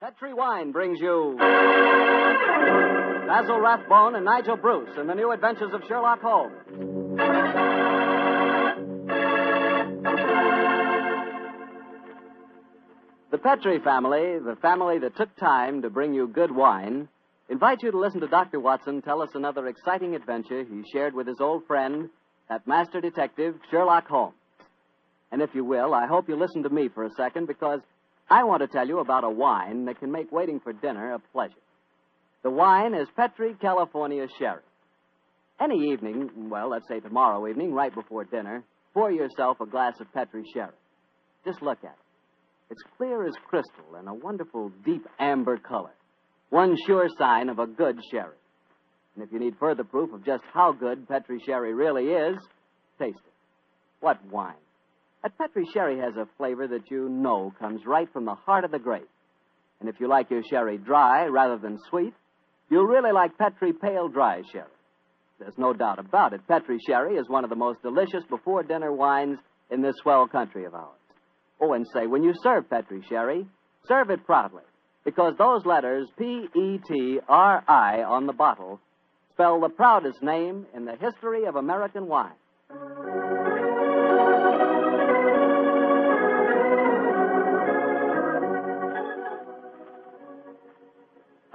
Petri Wine brings you Basil Rathbone and Nigel Bruce in the new adventures of Sherlock Holmes. The Petri family, the family that took time to bring you good wine, invite you to listen to Dr. Watson tell us another exciting adventure he shared with his old friend, that master detective, Sherlock Holmes. And if you will, I hope you listen to me for a second because I want to tell you about a wine that can make waiting for dinner a pleasure. The wine is Petri California Sherry. Any evening, well, let's say tomorrow evening, right before dinner, pour yourself a glass of Petri Sherry. Just look at it. It's clear as crystal and a wonderful deep amber color. One sure sign of a good sherry. And if you need further proof of just how good Petri Sherry really is, taste it. What wine? Petri Sherry has a flavor that you know comes right from the heart of the grape. And if you like your sherry dry rather than sweet, you'll really like Petri Pale Dry Sherry. There's no doubt about it. Petri Sherry is one of the most delicious before dinner wines in this swell country of ours. Oh, and say, when you serve Petri Sherry, serve it proudly, because those letters P E T R I on the bottle spell the proudest name in the history of American wine.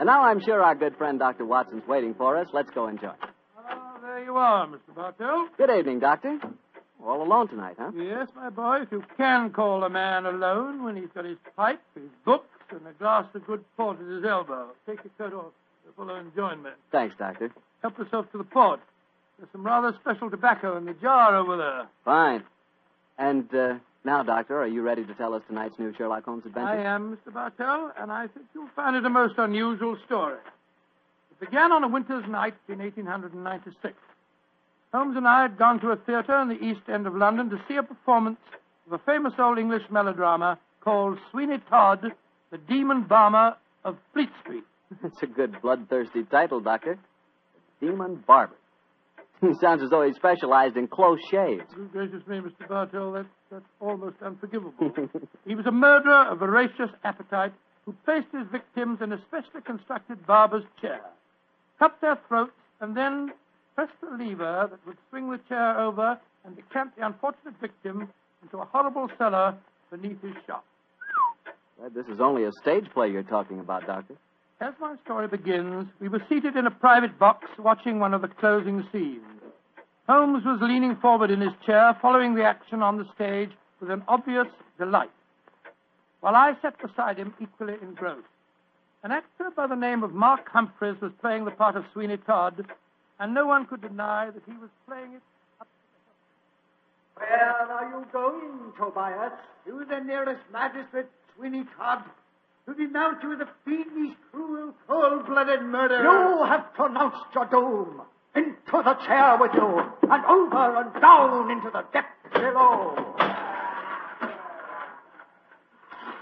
And now I'm sure our good friend Dr. Watson's waiting for us. Let's go enjoy. Ah, there you are, Mr. Bartell. Good evening, Doctor. All alone tonight, huh? Yes, my boy, if you can call a man alone when he's got his pipe, his books, and a glass of good port at his elbow. Take your coat off. The fellow enjoyment. Thanks, Doctor. Help yourself to the port. There's some rather special tobacco in the jar over there. Fine. And uh, now, Doctor, are you ready to tell us tonight's new Sherlock Holmes adventure? I am, Mr. Bartell, and I think you'll find it a most unusual story. It began on a winter's night in 1896. Holmes and I had gone to a theatre in the East End of London to see a performance of a famous old English melodrama called Sweeney Todd, the Demon Barber of Fleet Street. That's a good bloodthirsty title, Doctor. The Demon Barber. He sounds as though he specialized in close shaves. Good gracious me, Mr. Bartell, that's, that's almost unforgivable. he was a murderer of voracious appetite who placed his victims in a specially constructed barber's chair, cut their throats, and then pressed a lever that would swing the chair over and decamp the unfortunate victim into a horrible cellar beneath his shop. This is only a stage play you're talking about, Doctor. As my story begins, we were seated in a private box watching one of the closing scenes. Holmes was leaning forward in his chair, following the action on the stage with an obvious delight, while I sat beside him equally engrossed. An actor by the name of Mark Humphreys was playing the part of Sweeney Todd, and no one could deny that he was playing it Where are you going, Tobias? To the nearest magistrate, Sweeney Todd, to denounce you as a fiendish, cruel, cold-blooded murderer. You have pronounced your doom. Into the chair with you, and over and down into the depths below.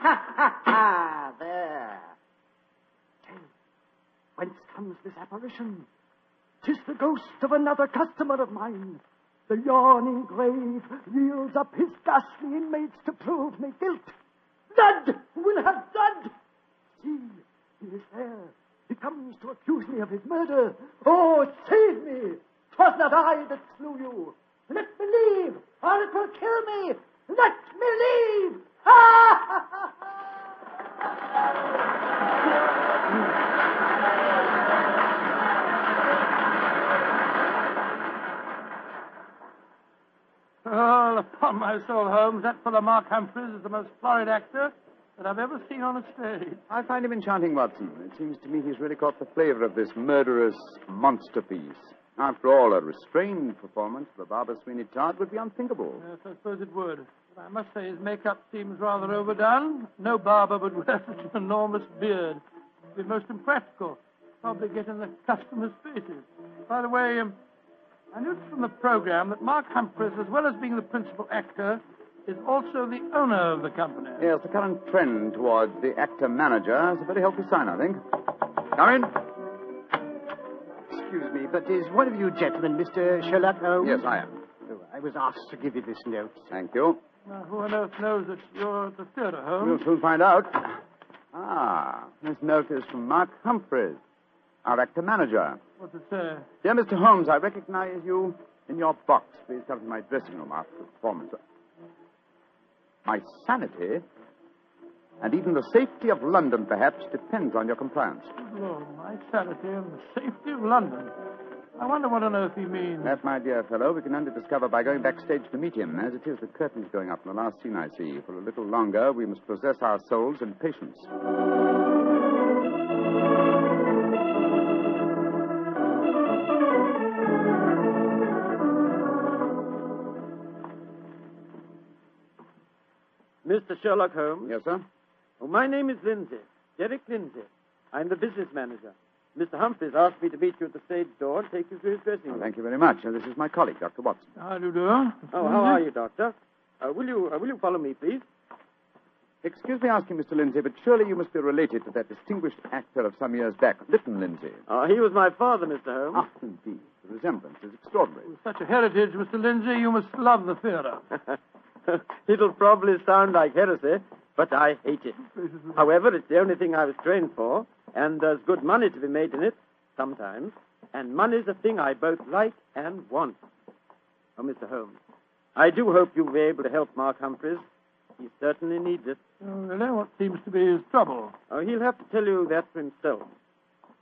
Ha ha ha! There. Whence comes this apparition? Tis the ghost of another customer of mine. The yawning grave yields up his ghastly inmates to prove me guilt. Blood will have blood. See, he is there. He comes to accuse me of his murder. Oh, save me! 'Twas not I that slew you. Let me leave, or it will kill me. Let me leave. Ha ha ha! Well, upon my soul, Holmes, that fellow Mark Humphreys is the most florid actor that I've ever seen on a stage. I find him enchanting, Watson. It seems to me he's really caught the flavor of this murderous monster piece. After all, a restrained performance of the Barber Sweeney Todd would be unthinkable. Yes, I suppose it would. But I must say his makeup seems rather overdone. No barber would wear such an enormous beard. It'd be most impractical. Probably get in the customers' faces. By the way, um, I noticed from the program that Mark Humphreys, as well as being the principal actor, is also the owner of the company. Yes, the current trend towards the actor manager is a very healthy sign, I think. Come in. Excuse me, but is one of you gentlemen Mr. Sherlock Holmes? Yes, I am. Oh, I was asked to give you this note. Thank you. Now, who on earth knows that you're at the theatre, We'll soon find out. Ah, This note is from Mark Humphreys, our actor manager. What's it say? Dear Mr. Holmes, I recognize you in your box. Please come to my dressing room after the performance. My sanity, and even the safety of London, perhaps, depends on your compliance. Oh, my sanity and the safety of London. I wonder what on earth he means. That, my dear fellow, we can only discover by going backstage to meet him. As it is, the curtain's going up in the last scene I see. For a little longer, we must possess our souls in patience. Mr. Sherlock Holmes? Yes, sir? Oh, my name is Lindsay. Derek Lindsay. I'm the business manager. Mr. Humphreys asked me to meet you at the stage door and take you to his dressing Well, room. thank you very much. Uh, this is my colleague, Dr. Watson. How do you do? Oh, how are you, Doctor? Uh, will you uh, will you follow me, please? Excuse me asking, Mr. Lindsay, but surely you must be related to that distinguished actor of some years back, Lytton Lindsay. Uh, he was my father, Mr. Holmes. Ah, indeed. The resemblance is extraordinary. With such a heritage, Mr. Lindsay, you must love the theatre. It'll probably sound like heresy, but I hate it. However, it's the only thing I was trained for, and there's good money to be made in it, sometimes. And money's a thing I both like and want. Oh, Mr. Holmes, I do hope you'll be able to help Mark Humphreys. He certainly needs it. Oh, really? What seems to be his trouble? Oh, he'll have to tell you that for himself.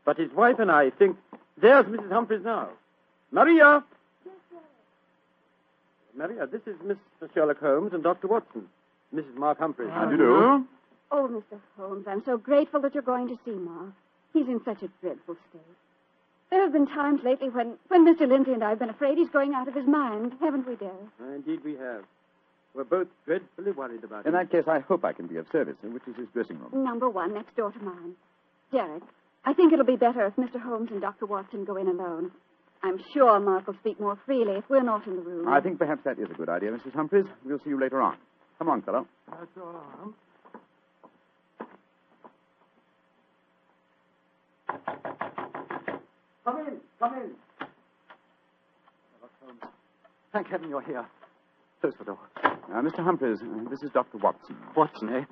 But his wife and I think. There's Mrs. Humphreys now. Maria! Maria, this is Mr. Sherlock Holmes and Dr. Watson. Mrs. Mark Humphreys. How do you do? Oh, Mr. Holmes, I'm so grateful that you're going to see Mark. He's in such a dreadful state. There have been times lately when, when Mr. Lindsay and I have been afraid he's going out of his mind, haven't we, dear? Uh, indeed, we have. We're both dreadfully worried about him. In him. that case, I hope I can be of service, which is his dressing room. Number one, next door to mine. Derek, I think it'll be better if Mr. Holmes and Dr. Watson go in alone. I'm sure Mark will speak more freely if we're not in the room. I think perhaps that is a good idea, Mrs. Humphreys. We'll see you later on. Come on, fellow. That's all right. Come in, come in. Thank heaven you're here. Close the door. Uh, Mr. Humphreys, uh, this is Dr. Watson. Watson, eh?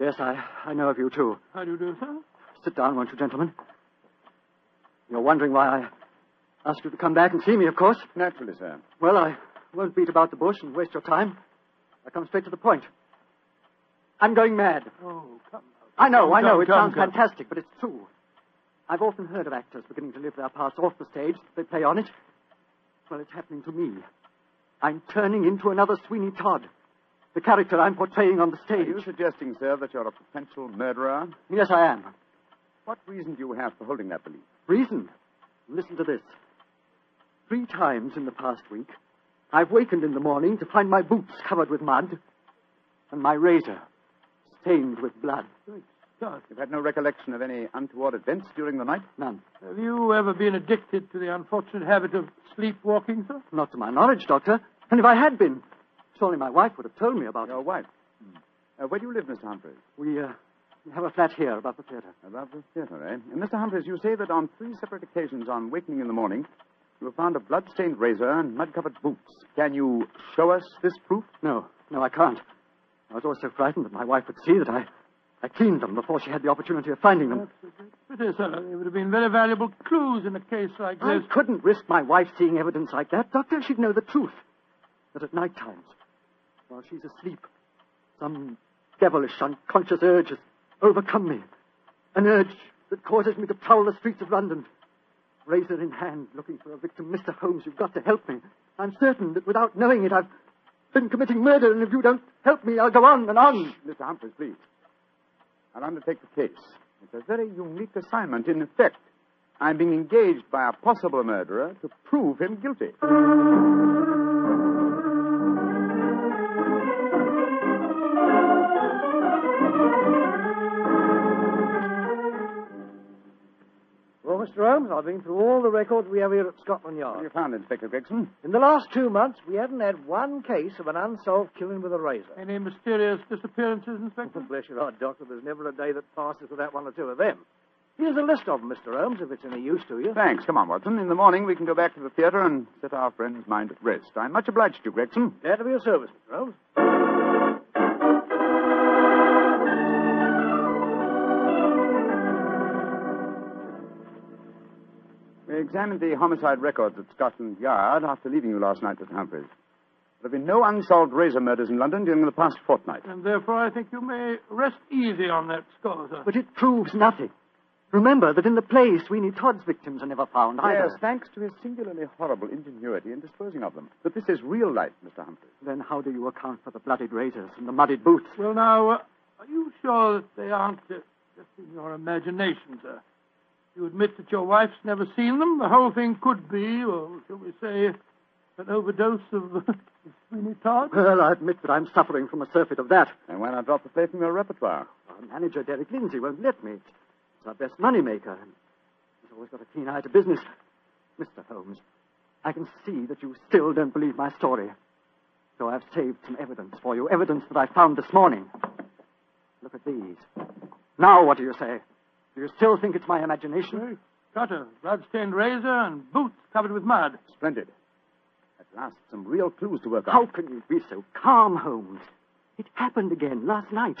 Yes, I, I know of you, too. How do you do, sir? Sit down, won't you, gentlemen? You're wondering why I asked you to come back and see me, of course. Naturally, sir. Well, I won't beat about the bush and waste your time. I come straight to the point. I'm going mad. Oh, come I know, Come, I know. come, it come, sounds fantastic, but it's true. I've often heard of actors beginning to live their parts off the stage. They play on it. Well, it's happening to me. I'm turning into another Sweeney Todd. The character I'm portraying on the stage. Are you suggesting, sir, that you're a potential murderer? Yes, I am. What reason do you have for holding that belief? Reason? Listen to this. Three times in the past week, I've wakened in the morning to find my boots covered with mud and my razor stained with blood. God. You've had no recollection of any untoward events during the night? None. Have you ever been addicted to the unfortunate habit of sleepwalking, sir? Not to my knowledge, Doctor. And if I had been, surely my wife would have told me about Your it. wife. Uh, where do you live, Mr. Humphreys? We, uh, we have a flat here above the theater. Above the theater, eh? And Mr. Humphreys, you say that on three separate occasions on wakening in the morning, you have found a blood-stained razor and mud-covered boots. Can you show us this proof? No, no, I can't. I was always so frightened that my wife would see that I, I cleaned them before she had the opportunity of finding them. It is, sir. They would have been very valuable clues in a case like this. I couldn't risk my wife seeing evidence like that, Doctor. She'd know the truth. That at night times, while she's asleep, some devilish, unconscious urge has overcome me. An urge that causes me to prowl the streets of London. Razor in hand, looking for a victim. Mr. Holmes, you've got to help me. I'm certain that without knowing it, I've been committing murder, and if you don't help me, I'll go on and on. Mr. Humphreys, please. I'll undertake the case. It's a very unique assignment. In effect, I'm being engaged by a possible murderer to prove him guilty. Well, Mr. Holmes, I've been through all the records we have here at Scotland Yard. What have Yard. you found, Inspector Gregson? In the last two months, we haven't had one case of an unsolved killing with a razor. Any mysterious disappearances, Inspector? Oh, bless your heart, Doctor, there's never a day that passes without one or two of them. Here's a list of them, Mr. Holmes, if it's any use to you. Thanks. Come on, Watson. In the morning, we can go back to the theater and set our friend's mind at rest. I'm much obliged to you, Gregson. Glad to be of service, Mr. Holmes. Examined the homicide records at Scotland Yard after leaving you last night, Mr. Humphreys. There have been no unsolved razor murders in London during the past fortnight. And therefore, I think you may rest easy on that score, sir. But it proves nothing. Remember that in the play, Sweeney Todd's victims are never found either. Yes, thanks to his singularly horrible ingenuity in disposing of them. But this is real life, Mr. Humphreys. Then how do you account for the bloodied razors and the muddied boots? Well, now, uh, are you sure that they aren't uh, just in your imagination, sir? You admit that your wife's never seen them. The whole thing could be, or shall we say, an overdose of Sweeney Todd. Well, I admit that I'm suffering from a surfeit of that. And why not drop the play from your repertoire? Our manager, Derek Lindsay, won't let me. He's our best moneymaker. and He's always got a keen eye to business. Mr. Holmes, I can see that you still don't believe my story. So I've saved some evidence for you, evidence that I found this morning. Look at these. Now, what do you say? Do you still think it's my imagination? Cutter, blood-stained razor, and boots covered with mud. Splendid. At last, some real clues to work on. How can you be so calm, Holmes? It happened again last night.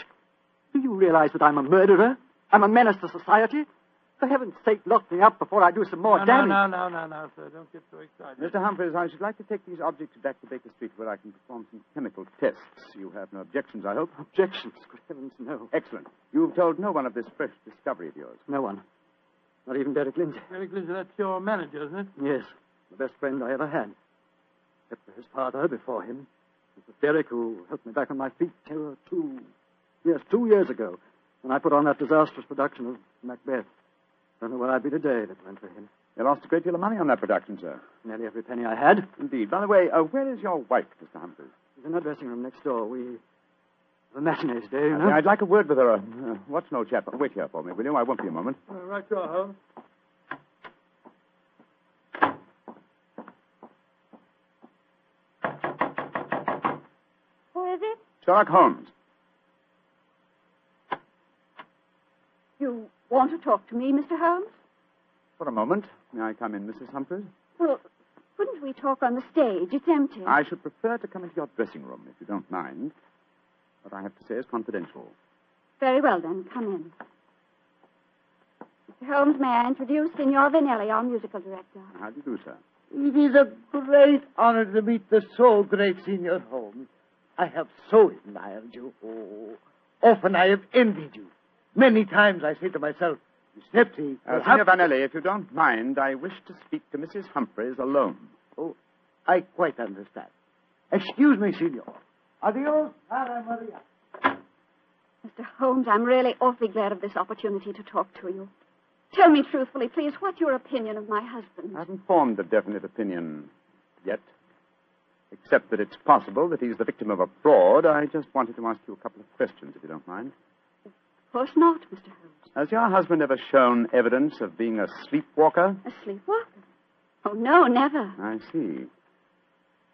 Do you realize that I'm a murderer? I'm a menace to society? For heaven's sake, lock me up before I do some more no, damage. no, no, no, no, no, sir. Don't get so excited. Mr. Humphreys, I should like to take these objects back to Baker Street where I can perform some chemical tests. You have no objections, I hope? Objections? Good heavens, no. Excellent. You've told no one of this fresh discovery of yours. No one. Not even Derek Lindsay. Derek Lindsay, that's your manager, isn't it? Yes, the best friend I ever had. Except for his father before him. It was Derek who helped me back on my feet two, two, yes, two years ago when I put on that disastrous production of Macbeth. Don't know where I'd be today if it weren't for him. You lost a great deal of money on that production, sir. Nearly every penny I had. Indeed. By the way, uh, where is your wife, Mr. Humphreys? She's in her dressing room next door. We have a matinee today, you Uh, know. I'd like a word with her. Uh, uh, what's an old chap? Wait here for me, will you? I won't be a moment. Uh, right, you are, Holmes. Who is it? Sherlock Holmes. You want to talk to me, Mr. Holmes? For a moment. May I come in, Mrs. Humphreys? Well, couldn't we talk on the stage? It's empty. I should prefer to come into your dressing room, if you don't mind. What I have to say is confidential. Very well, then. Come in. Mr. Holmes, may I introduce Signor Vanelli, our musical director? How do you do, sir? It is a great honor to meet the so great Signor Holmes. I have so admired you. Oh, often I have envied you. Many times I say to myself, Snipsy, Uh, Signor Vanelli, if you don't mind, I wish to speak to Mrs. Humphreys alone. Oh, I quite understand. Excuse me, Signor. Adios, Sara Maria. Mr. Holmes, I'm really awfully glad of this opportunity to talk to you. Tell me truthfully, please, what's your opinion of my husband? I haven't formed a definite opinion yet, except that it's possible that he's the victim of a fraud. I just wanted to ask you a couple of questions, if you don't mind. Of course not, Mr. Holmes. Has your husband ever shown evidence of being a sleepwalker? A sleepwalker? Oh, no, never. I see.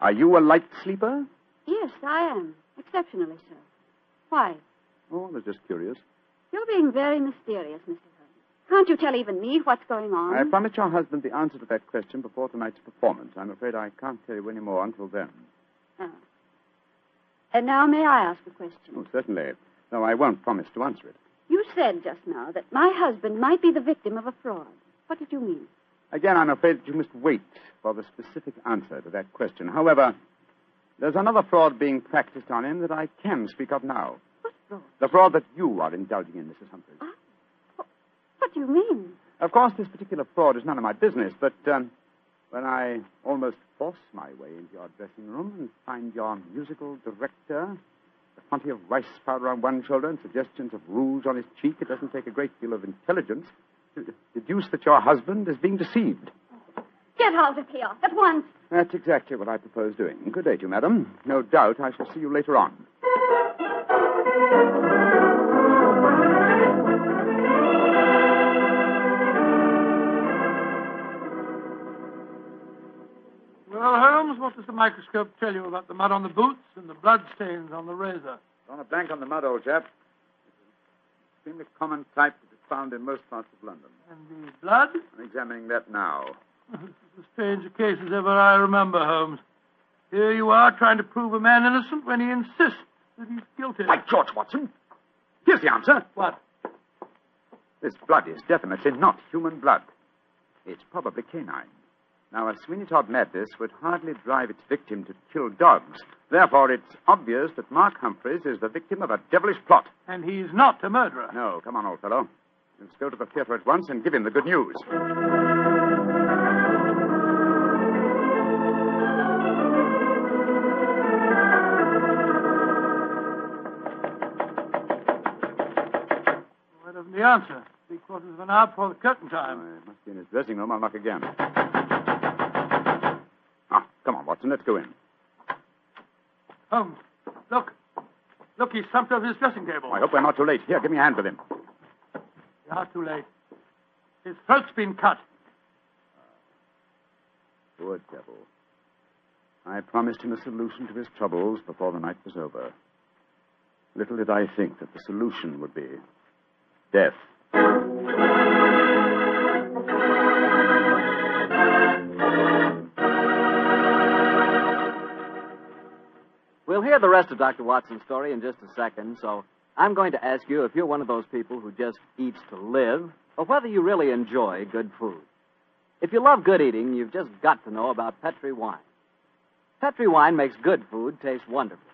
Are you a light sleeper? Yes, I am. Exceptionally so. Why? Oh, I was just curious. You're being very mysterious, Mr. Holmes. Can't you tell even me what's going on? I promised your husband the answer to that question before tonight's performance. I'm afraid I can't tell you any more until then. Oh. And now, may I ask a question? Oh, certainly. Though I won't promise to answer it. You said just now that my husband might be the victim of a fraud. What did you mean? Again, I'm afraid that you must wait for the specific answer to that question. However, there's another fraud being practiced on him that I can speak of now. What fraud? The fraud that you are indulging in, Mrs. Humphreys. Ah, what, do you mean? Of course, this particular fraud is none of my business, but um, when I almost force my way into your dressing room and find your musical director, quantity of rice powder on one shoulder and suggestions of rouge on his cheek, it doesn't take a great deal of intelligence to deduce that your husband is being deceived. Get out of here at once. That's exactly what I propose doing. Good day to you, madam. No doubt I shall see you later on. The microscope tell you about the mud on the boots and the blood stains on the razor? On a blank on the mud, old chap. It's an extremely common type that is found in most parts of London. And the blood? I'm examining that now. This is as strange case as ever I remember, Holmes. Here you are trying to prove a man innocent when he insists that he's guilty. By George Watson! Here's the answer. What? This blood is definitely not human blood. It's probably canine. Now, a Sweeney Todd madness would hardly drive its victim to kill dogs. Therefore, it's obvious that Mark Humphreys is the victim of a devilish plot. And he's not a murderer. No, come on, old fellow. Let's go to the theater at once and give him the good news. Why doesn't he answer? Three quarters of an hour before the curtain Oh, time. he must be in his dressing room. I'll knock again. Watson. Let's go in. Holmes, look. Look, he's slumped over his dressing table. I hope we're not too late. Here, give me a hand with him. You are too late. His throat's been cut. Uh, poor devil. I promised him a solution to his troubles before the night was over. Little did I think that the solution would be death. Hear the rest of Dr. Watson's story in just a second, so I'm going to ask you if you're one of those people who just eats to live, or whether you really enjoy good food. If you love good eating, you've just got to know about Petri wine. Petri wine makes good food taste wonderful.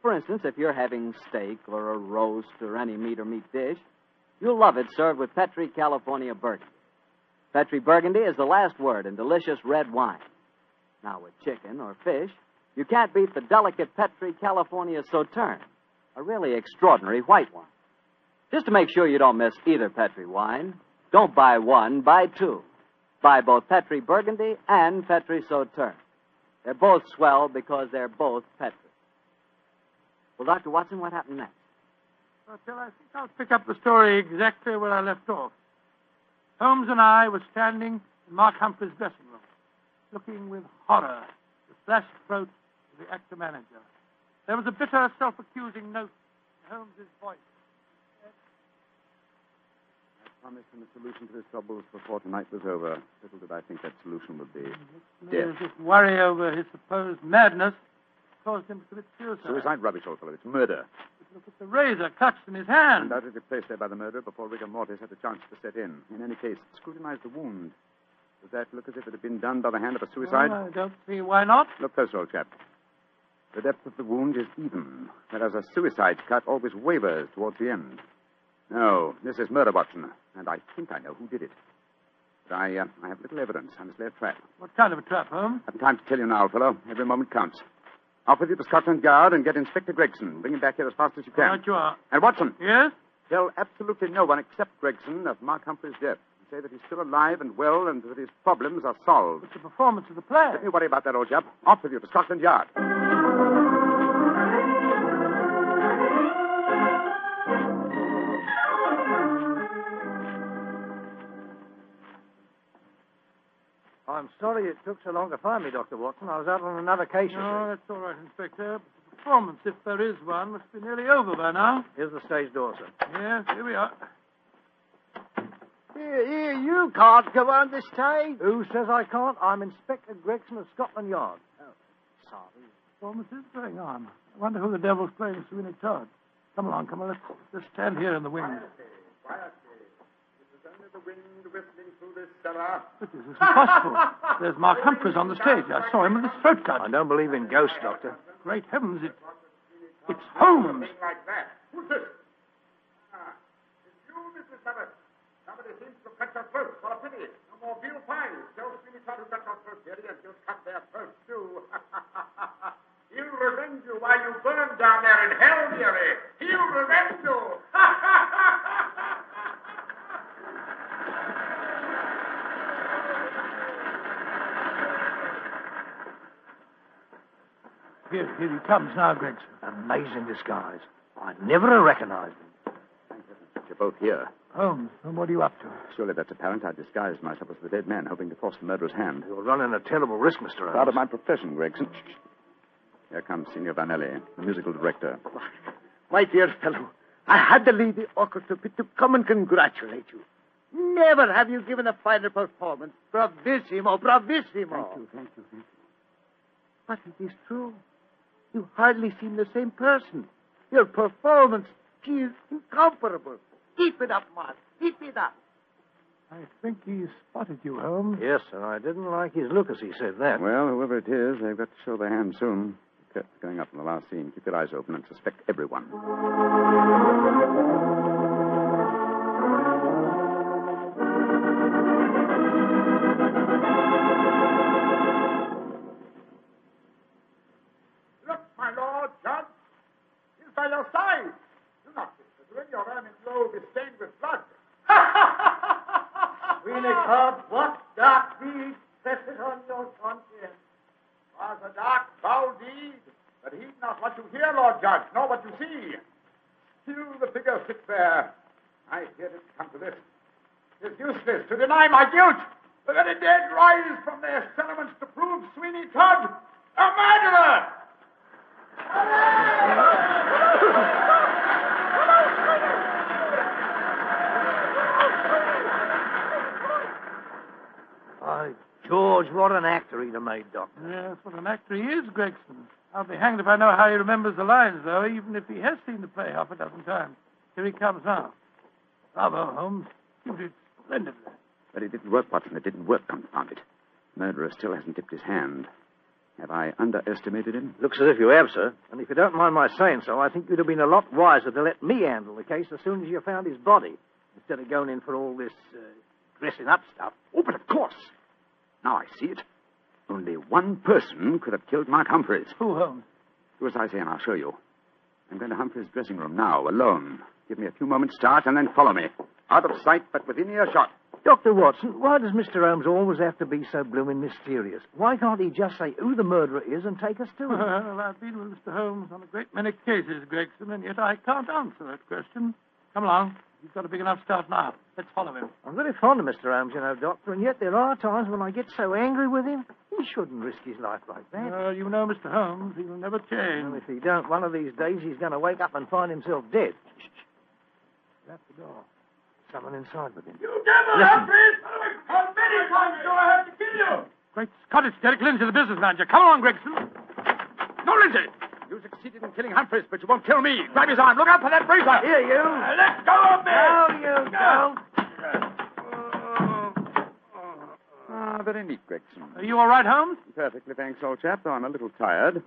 For instance, if you're having steak or a roast or any meat or meat dish, you'll love it served with Petri California Burgundy. Petri Burgundy is the last word in delicious red wine. Now, with chicken or fish, you can't beat the delicate Petri California Sauterne, a really extraordinary white wine. Just to make sure you don't miss either Petri wine, don't buy one, buy two. Buy both Petri Burgundy and Petri Sauterne. They're both swell because they're both Petri. Well, Dr. Watson, what happened next? Well, I think I'll pick up the story exactly where I left off. Holmes and I were standing in Mark Humphreys' dressing room, looking with horror at the slashed throat the actor manager. There was a bitter, self-accusing note in Holmes's voice. I promised him a solution to his troubles before tonight was over. Little did I think that solution would be death. this worry over his supposed madness caused him to commit suicide. Suicide rubbish, old fellow. It's murder. Look at the razor clutched in his hand. Undoubtedly placed there by the murderer before rigor mortis had a chance to set in. In any case, scrutinize the wound. Does that look as if it had been done by the hand of a suicide? Well, I don't see why not. Look closer, old chap. The depth of the wound is even, whereas a suicide cut always wavers towards the end. No, this is murder, Watson, and I think I know who did it. But I, uh, I have little evidence. I must lay a trap. What kind of a trap, Holmes? I haven't time to tell you now, fellow. Every moment counts. Off with you to Scotland Yard and get Inspector Gregson. Bring him back here as fast as you can. Right you are. And Watson, Yes? tell absolutely no one except Gregson of Mark Humphreys' death. Say that he's still alive and well and that his problems are solved. It's the performance of the play. Don't you worry about that, old chap. Off with you to Scotland Yard. I'm sorry it took so long to find me, Dr. Watson. I was out on another case. you No, that's all right, Inspector. But the performance, if there is one, must be nearly over by now. Here's the stage door, sir. Yes, here we are. Here, here, you can't go on the stage. Who says I can't? I'm Inspector Gregson of Scotland Yard. Oh, Sorry. Performance is going on. I wonder who the devil's playing Sweeney Todd. Come along, come on. Let's just stand here in the wings. But this isn't possible. There's Mark Humphreys on the stage. I saw him with his throat cut. I don't believe in ghosts, Doctor. Great heavens, it, it's Holmes. like that. Who's this? Ah, it's you, Mrs. Summers. Somebody seems to cut your throat. What a pity. No more veal pies. Joe Sweeney tried to cut your throat. Here he is. You'll cut their throats, too. He'll revenge you while you burn down there in hell, dearie. He'll revenge you. Here, here he comes now, Gregson. Amazing disguise. I'd never have recognized him. You're both here. Holmes, and what are you up to? Surely that's apparent. I disguised myself as the dead man, hoping to force the murderer's hand. You're running a terrible risk, Mr. Holmes. Part of my profession, Gregson. Here comes Signor Vanelli, the musical director. My dear fellow, I had to leave the orchestra pit to come and congratulate you. Never have you given a finer performance. Bravissimo, bravissimo. Thank you, thank you, thank you. But it is true. You hardly seem the same person. Your performance, she is incomparable. Keep it up, Mark. Keep it up. I think he spotted you, Holmes. Yes, sir. I didn't like his look as he said that. Well, whoever it is, they've got to show their hand soon. The curtain's going up in the last scene. Keep your eyes open and suspect everyone. There. I hear it come to this. It is useless to deny my guilt. The very dead rise from their settlements to prove Sweeney Todd a murderer. By George, what an actor he'd have made, Doctor. Yes, what an actor he is, Gregson. I'll be hanged if I know how he remembers the lines, though, even if he has seen the play half a dozen times. Here he comes now. Bravo, Holmes. You did splendidly. But it didn't work, Watson. It didn't work, confound it. Murderer still hasn't dipped his hand. Have I underestimated him? Looks as if you have, sir. And if you don't mind my saying so, I think you'd have been a lot wiser to let me handle the case as soon as you found his body, instead of going in for all this uh, dressing up stuff. Oh, but of course. Now I see it. Only one person could have killed Mark Humphreys. Who, Holmes? Do as I say, and I'll show you. I'm going to Humphreys' dressing room now, alone. Give me a few moments' start, and then follow me. Out of sight, but within earshot. Dr. Watson, why does Mr. Holmes always have to be so blooming mysterious? Why can't he just say who the murderer is and take us to him? Well, I've been with Mr. Holmes on a great many cases, Gregson, and yet I can't answer that question. Come along. You've got a big enough start now. Let's follow him. I'm very fond of Mr. Holmes, you know, Doctor, and yet there are times when I get so angry with him. He shouldn't risk his life like that. Well, you know Mr. Holmes. He will never change. And if he don't, one of these days he's going to wake up and find himself dead. Shh, shh. That's the door. Someone inside with him. You devil, Listen. Humphreys! How many times do I have to kill you? Great Scottish it's Derek Lindsay, the business manager. Come along, Gregson. No, Lindsay. You succeeded in killing Humphreys, but you won't kill me. Grab his arm. Look out for that razor. Here, you. Uh, let go of me. No, you don't. Ah, very neat, Gregson. Are you all right, Holmes? Perfectly, thanks, old chap, though I'm a little tired.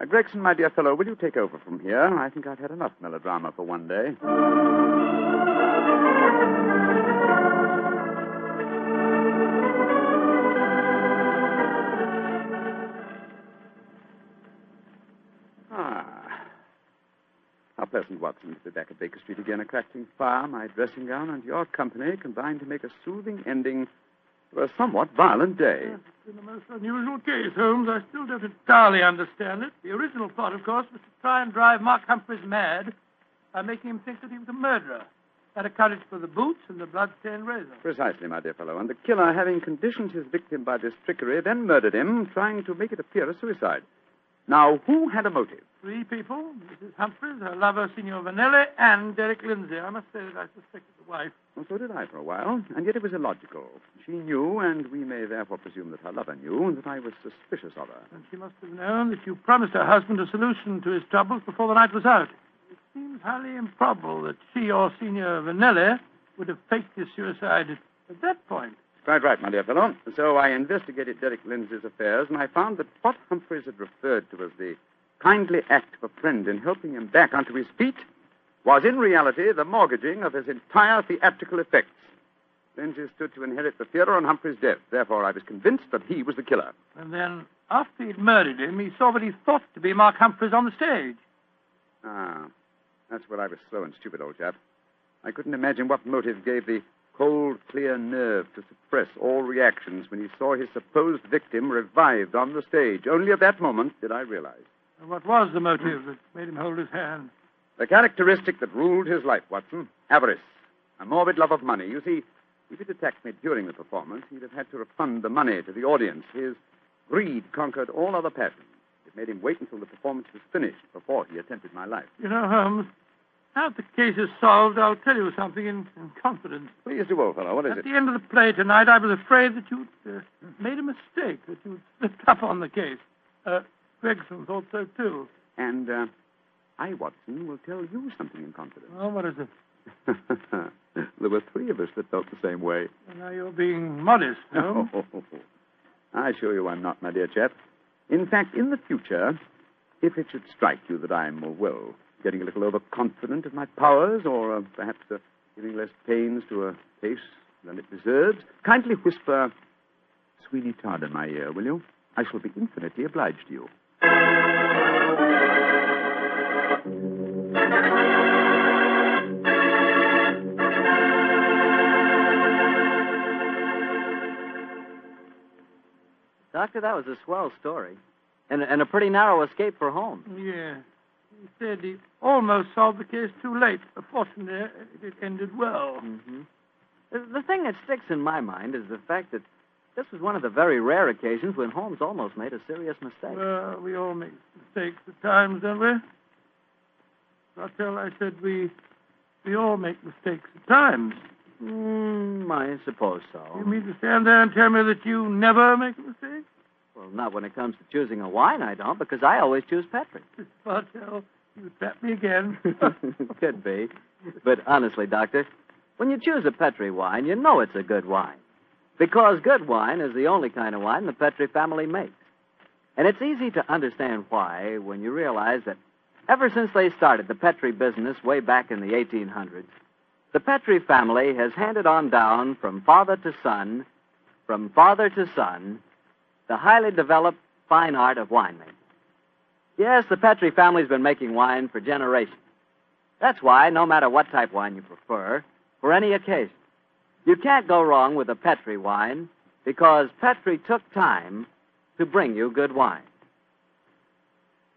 Uh, Gregson, my dear fellow, will you take over from here? I think I've had enough melodrama for one day. Pleasant, Watson, to be back at Baker Street again. A crackling fire, my dressing gown, and your company combined to make a soothing ending to a somewhat violent day. Yes, it's been a most unusual case, Holmes. I still don't entirely understand it. The original plot, of course, was to try and drive Mark Humphreys mad by making him think that he was a murderer. That accounted for the boots and the blood-stained razor. Precisely, my dear fellow. And the killer, having conditioned his victim by this trickery, then murdered him, trying to make it appear a suicide. Now, who had a motive? Three people, Mrs. Humphreys, her lover, Signor Vanelli, and Derek Lindsay. I must say that I suspected the wife. Well, so did I for a while, and yet it was illogical. She knew, and we may therefore presume that her lover knew, that I was suspicious of her. And she must have known that you promised her husband a solution to his troubles before the night was out. It seems highly improbable that she or Signor Vanelli would have faked his suicide at, at that point. Quite right, my dear fellow. So I investigated Derek Lindsay's affairs, and I found that what Humphreys had referred to as the kindly act of a friend in helping him back onto his feet was in reality the mortgaging of his entire theatrical effects. Lindsay stood to inherit the theater on Humphreys' death. Therefore, I was convinced that he was the killer. And then, after he'd murdered him, he saw what he thought to be Mark Humphreys on the stage. Ah, that's where I was slow and stupid, old chap. I couldn't imagine what motive gave the cold, clear nerve to suppress all reactions when he saw his supposed victim revived on the stage. Only at that moment did I realize. What was the motive that made him hold his hand? The characteristic that ruled his life, Watson avarice, a morbid love of money. You see, if he'd attacked me during the performance, he'd have had to refund the money to the audience. His greed conquered all other passions. It made him wait until the performance was finished before he attempted my life. You know, Holmes, now that the case is solved, I'll tell you something in, in confidence. Please do, old fellow. What is it? At it? the end of the play tonight, I was afraid that you'd uh, made a mistake, that you'd slipped up on the case. Uh, Gregson thought so, too. And uh, I, Watson, will tell you something in confidence. Oh, what is it? there were three of us that felt the same way. Now you're being modest, no? I assure you I'm not, my dear chap. In fact, in the future, if it should strike you that I'm, uh, well, getting a little overconfident of my powers, or uh, perhaps uh, giving less pains to a case than it deserves, kindly whisper Sweeney Todd in my ear, will you? I shall be infinitely obliged to you. Doctor, that was a swell story. And, and a pretty narrow escape for Holmes. Yeah. He said he almost solved the case too late. Fortunately, it ended well. Mm-hmm. The, the thing that sticks in my mind is the fact that this was one of the very rare occasions when Holmes almost made a serious mistake. Well, we all make mistakes at times, don't we? Bartell, I said we we all make mistakes at times. Mm, I suppose so. You mean to stand there and tell me that you never make a mistake? Well, not when it comes to choosing a wine, I don't, because I always choose Petri. Bartell, you trap me again. Could be. But honestly, Doctor, when you choose a Petri wine, you know it's a good wine. Because good wine is the only kind of wine the Petri family makes. And it's easy to understand why when you realize that ever since they started the Petri business way back in the 1800s, the Petri family has handed on down from father to son, from father to son, the highly developed fine art of winemaking. Yes, the Petri family's been making wine for generations. That's why, no matter what type wine you prefer, for any occasion, you can't go wrong with a Petri wine because Petri took time to bring you good wine.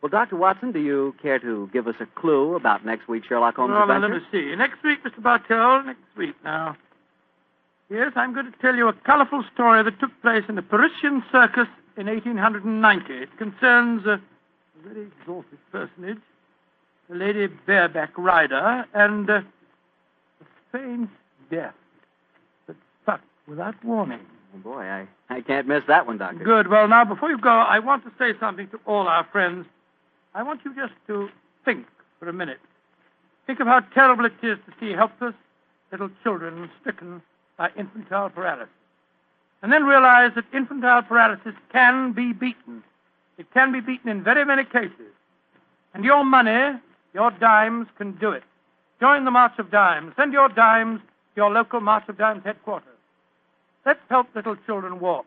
Well, Dr. Watson, do you care to give us a clue about next week's Sherlock Holmes well, adventure? let me see. Next week, Mr. Bartell, next week now. Yes, I'm going to tell you a colorful story that took place in the Parisian Circus in 1890. It concerns a very exalted personage, a lady bareback rider, and uh, a strange death that struck without warning. Oh, boy, I, I can't miss that one, Doctor. Good. Well, now, before you go, I want to say something to all our friends. I want you just to think for a minute. Think of how terrible it is to see helpless little children stricken infantile paralysis. And then realize that infantile paralysis can be beaten. It can be beaten in very many cases. And your money, your dimes, can do it. Join the March of Dimes. Send your dimes to your local March of Dimes headquarters. Let's help little children walk.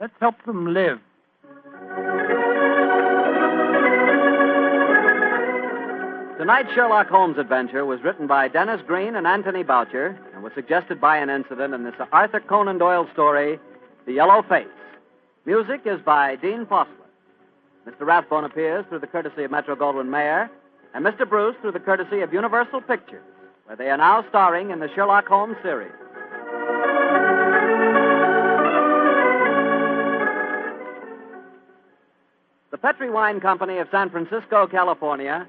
Let's help them live. Tonight's Sherlock Holmes adventure was written by Dennis Green and Anthony Boucher and was suggested by an incident in this Arthur Conan Doyle story, The Yellow Face. Music is by Dean Fossler. Mr. Rathbone appears through the courtesy of Metro Goldwyn Mayer, and Mr. Bruce through the courtesy of Universal Pictures, where they are now starring in the Sherlock Holmes series. The Petri Wine Company of San Francisco, California,